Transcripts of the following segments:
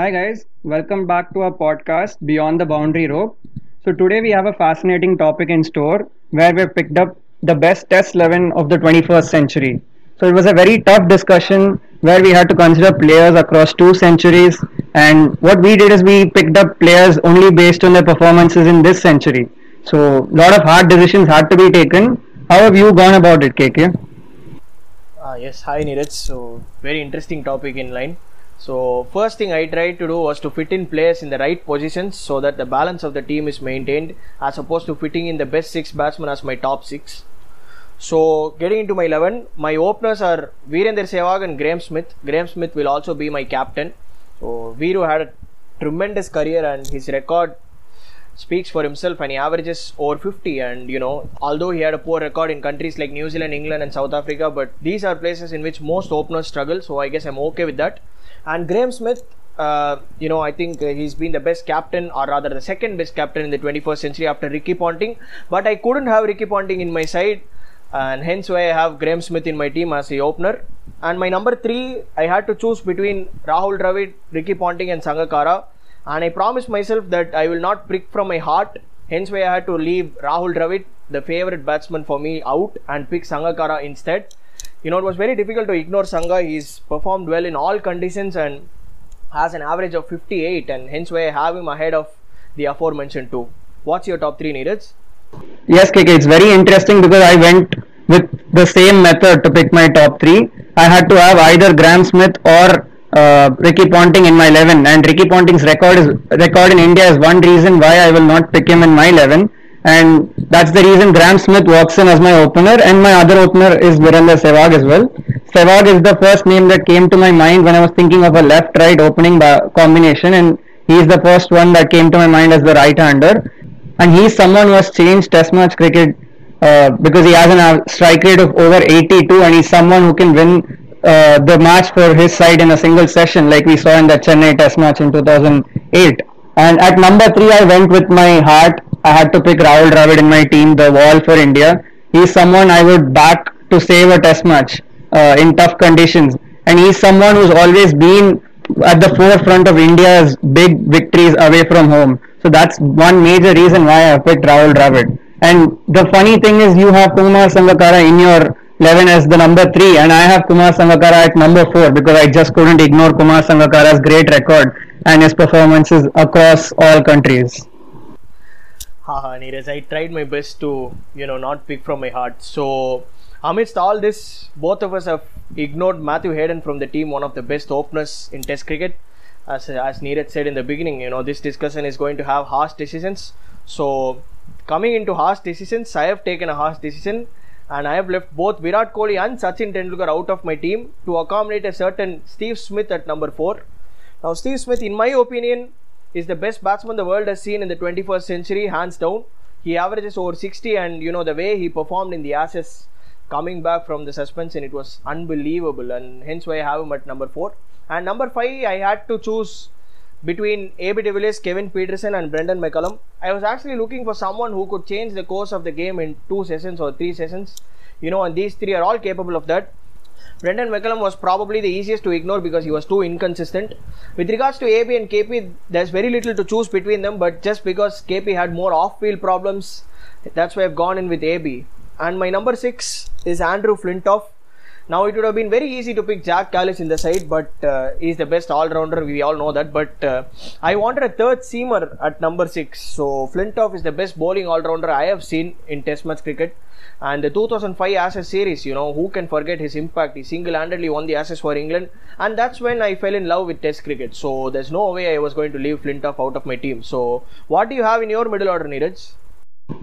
Hi, guys. Welcome back to our podcast, Beyond the Boundary Rope. So, today we have a fascinating topic in store where we've picked up the best test 11 of the 21st century. So, it was a very tough discussion where we had to consider players across two centuries. And what we did is we picked up players only based on their performances in this century. So, a lot of hard decisions had to be taken. How have you gone about it, KK? Uh, yes, hi Neeraj. So, very interesting topic in line. So, first thing I tried to do was to fit in players in the right positions so that the balance of the team is maintained as opposed to fitting in the best six batsmen as my top six. So, getting into my 11, my openers are Virender Sehwag and Graeme Smith. Graeme Smith will also be my captain. So, Viru had a tremendous career and his record speaks for himself and he averages over 50 and you know although he had a poor record in countries like new zealand england and south africa but these are places in which most openers struggle. So i guess i'm okay with that. And graeme smith uh, you know i think uh, he's been the best captain or rather the second best captain in the 21st century after ricky ponting. But i couldn't have ricky ponting in my side and hence why i have graeme smith in my team as the opener. And my number three i had to choose between rahul dravid ricky ponting and sangakkara and I promised myself that I will not prick from my heart. Hence, why I had to leave Rahul Dravid, the favorite batsman for me, out and pick Sangakkara instead. You know, it was very difficult to ignore Sanga. He's performed well in all conditions and has an average of 58, and hence why I have him ahead of the aforementioned two. What's your top three, Neeraj? Yes, KK, it's very interesting because I went with the same method to pick my top three. I had to have either Graeme Smith or uh, Ricky Ponting in my 11 and Ricky Ponting's record is record in India is one reason why I will not pick him in my 11 and that's the reason Graeme Smith walks in as my opener and my other opener is Virender Sehwag as well. Sehwag is the first name that came to my mind when I was thinking of a left-right opening combination. And he is the first one that came to my mind as the right-hander. And he is someone who has changed test match cricket uh, because he has a strike rate of over 82 and he's someone who can win uh, the match for his side in a single session, like we saw in the Chennai Test match in 2008. And at number three, I went with my heart. I had to pick Rahul Dravid in my team, the wall for India. He's someone I would back to save a Test match uh, in tough conditions, and he's someone who's always been at the forefront of India's big victories away from home. So that's one major reason why I picked Rahul Dravid. And the funny thing is, you have Kumar Sangakkara in your 11 as the number 3 and I have Kumar Sangakkara at number 4 because I just couldn't ignore Kumar Sangakkara's great record and his performances across all countries. Haha, Neeraj, I tried my best to, you know, not pick from my heart. So, amidst all this, both of us have ignored Matthew Hayden from the team, one of the best openers in Test cricket. As, as Neeraj said in the beginning, you know, this discussion is going to have harsh decisions. So, coming into harsh decisions, I have taken a harsh decision and I have left both Virat Kohli and Sachin Tendulkar out of my team to accommodate a certain Steve Smith at number 4. Now, Steve Smith, in my opinion, is the best batsman the world has seen in the 21st century, hands down. He averages over 60, and you know the way he performed in the Ashes coming back from the suspension, it was unbelievable, and hence why I have him at number 4. And number 5, I had to choose between AB de Villiers, Kevin Pietersen, and Brendon McCullum. I was actually looking for someone who could change the course of the game in two sessions or three sessions. You know, and these three are all capable of that. Brendon McCullum was probably the easiest to ignore because he was too inconsistent. With regards to AB and KP, there's very little to choose between them, but just because KP had more off field problems, that's why I've gone in with AB. And my number six is Andrew Flintoff. Now it would have been very easy to pick Jacques Kallis in the side, but uh, he's the best all-rounder. We all know that. But uh, I wanted a third seamer at number six. So Flintoff is the best bowling all-rounder I have seen in Test match cricket. And the 2005 Ashes series, you know, who can forget his impact? He single-handedly won the Ashes for England, and that's when I fell in love with Test cricket. So there's no way I was going to leave Flintoff out of my team. So what do you have in your middle order, Neeraj?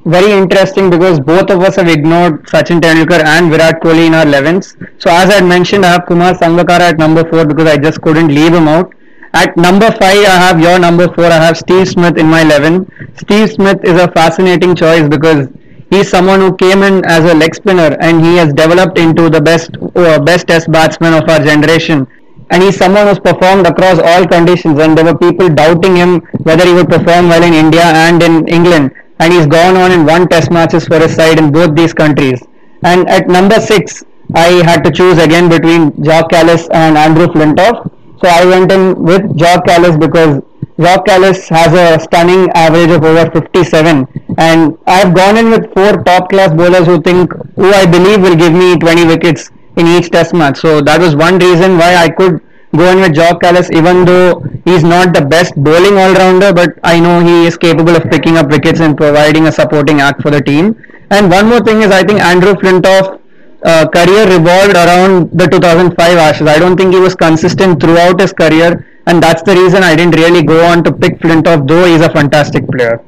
Very interesting because both of us have ignored Sachin Tendulkar and Virat Kohli in our 11s. So as I had mentioned, I have Kumar Sangakkara at number 4 because I just couldn't leave him out. At number 5, I have your number 4, I have Steve Smith in my 11. Steve Smith is a fascinating choice because he's someone who came in as a leg spinner and he has developed into the best uh, best test batsman of our generation and he's someone who's performed across all conditions and there were people doubting him whether he would perform well in India and in England and he's gone on and won test matches for his side in both these countries. And at number six, I had to choose again between Jacques Kallis and Andrew Flintoff. So I went in with Jacques Kallis because Jacques Kallis has a stunning average of over 57 and I've gone in with four top class bowlers who think who I believe will give me 20 wickets in each test match. So that was one reason why I could go in with Jacques Kallis even though he's not the best bowling all-rounder but I know he is capable of picking up wickets and providing a supporting act for the team. And one more thing is I think Andrew Flintoff uh, career revolved around the 2005 Ashes. I don't think he was consistent throughout his career and that's the reason I didn't really go on to pick Flintoff though he's a fantastic player.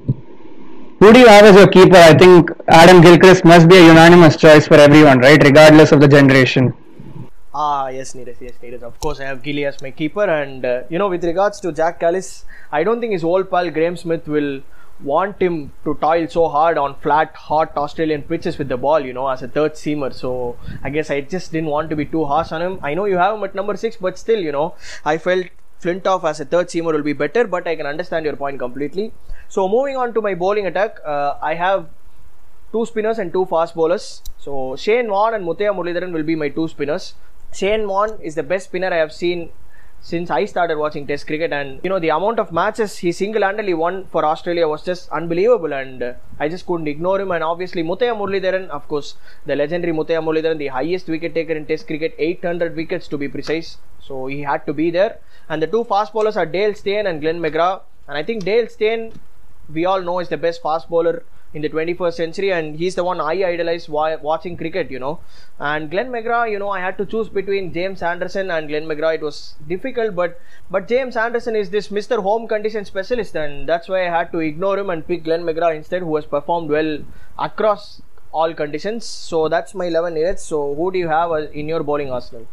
Who do you have as your keeper? I think Adam Gilchrist must be a unanimous choice for everyone, right? Regardless of the generation. Ah, yes, Neeraj, yes, Neeraj. Of course, I have Gilly as my keeper, and uh, you know, with regards to Jacques Kallis, I don't think his old pal Graeme Smith will want him to toil so hard on flat, hot Australian pitches with the ball, you know, as a third seamer. So I guess I just didn't want to be too harsh on him. I know you have him at number six, but still, you know, I felt Flintoff as a third seamer will be better, but I can understand your point completely. So moving on to my bowling attack, uh, I have two spinners and two fast bowlers. So Shane Warne and Muttiah Muralidharan will be my two spinners. Shane Warne is the best spinner I have seen since I started watching Test cricket, and you know the amount of matches he single-handedly won for Australia was just unbelievable, and uh, I just couldn't ignore him. And obviously Muttiah Muralidharan, of course, the legendary Muttiah Muralidharan, the highest wicket taker in Test cricket, 800 wickets to be precise. So he had to be there. And the two fast bowlers are Dale Steyn and Glenn McGrath. And I think Dale Steyn, we all know, is the best fast bowler in the 21st century and he's the one I idolize while watching cricket, you know. And Glenn McGrath, you know, I had to choose between James Anderson and Glenn McGrath. It was difficult, but but James Anderson is this Mr. Home Condition specialist, and that's why I had to ignore him and pick Glenn McGrath instead, who has performed well across all conditions. So that's my 11 minutes. So who do you have uh, in your bowling arsenal?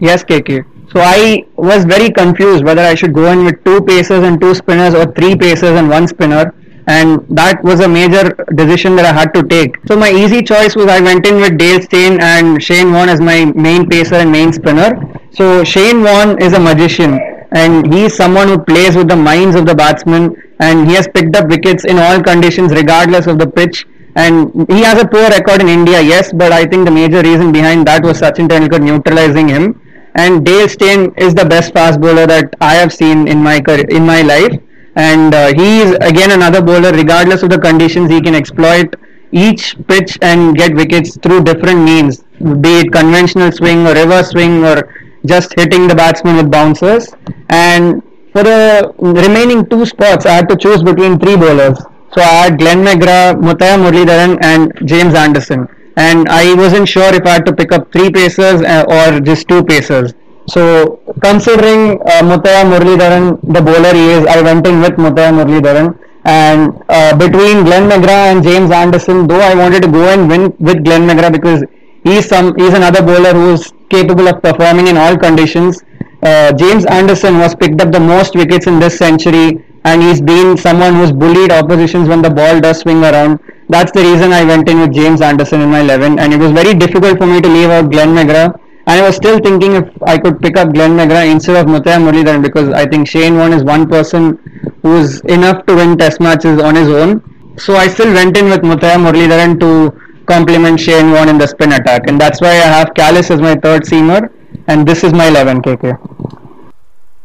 Yes, KK. So I was very confused whether I should go in with two pacers and two spinners or three pacers and one spinner and that was a major decision that I had to take. So my easy choice was I went in with Dale Steyn and Shane Warne as my main pacer and main spinner. So Shane Warne is a magician and he is someone who plays with the minds of the batsmen and he has picked up wickets in all conditions regardless of the pitch and he has a poor record in India yes but I think the major reason behind that was Sachin Tendulkar neutralizing him and Dale Steyn is the best fast bowler that I have seen in my career, in my life. And uh, he is again another bowler regardless of the conditions he can exploit each pitch and get wickets through different means be it conventional swing or reverse swing or just hitting the batsman with bouncers. And for the remaining two spots I had to choose between three bowlers. So I had Glenn McGrath, Muttiah Muralidharan and James Anderson and I wasn't sure if I had to pick up three pacers uh, or just two pacers so considering uh, Muttiah Muralidharan, the bowler he is, I went in with Muttiah Muralidharan. And uh, between Glenn McGrath and James Anderson, though I wanted to go and win with Glenn McGrath because he's some he's another bowler who is capable of performing in all conditions. Uh, James Anderson was picked up the most wickets in this century, and he's been someone who's bullied oppositions when the ball does swing around. That's the reason I went in with James Anderson in my 11, and it was very difficult for me to leave out Glenn McGrath and I was still thinking if I could pick up Glenn McGrath instead of Muttiah Muralidharan because I think Shane Warne is one person who's enough to win test matches on his own. So I still went in with Muttiah Muralidharan to complement Shane Warne in the spin attack. And that's why I have Kallis as my third seamer. And this is my 11 KK.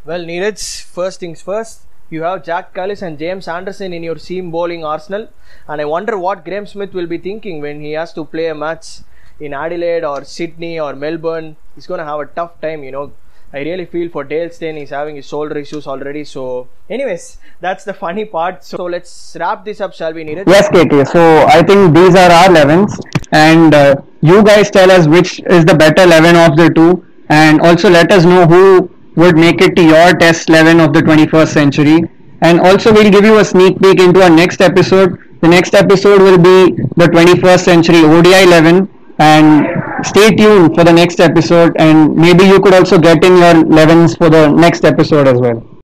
Well, Neeraj, first things first. You have Jacques Kallis and James Anderson in your seam bowling arsenal. And I wonder what Graeme Smith will be thinking when he has to play a match in Adelaide or Sydney or Melbourne, he's going to have a tough time, you know. I really feel for Dale Steyn, he's having his shoulder issues already. So, anyways, that's the funny part. So, let's wrap this up, shall we, Neeraj? Yes, KK. So, I think these are our 11s, and uh, you guys tell us which is the better 11 of the two, and also let us know who would make it to your test 11 of the 21st century. And also, we'll give you a sneak peek into our next episode. The next episode will be the 21st century ODI 11 and stay tuned for the next episode and maybe you could also get in your 11s for the next episode as well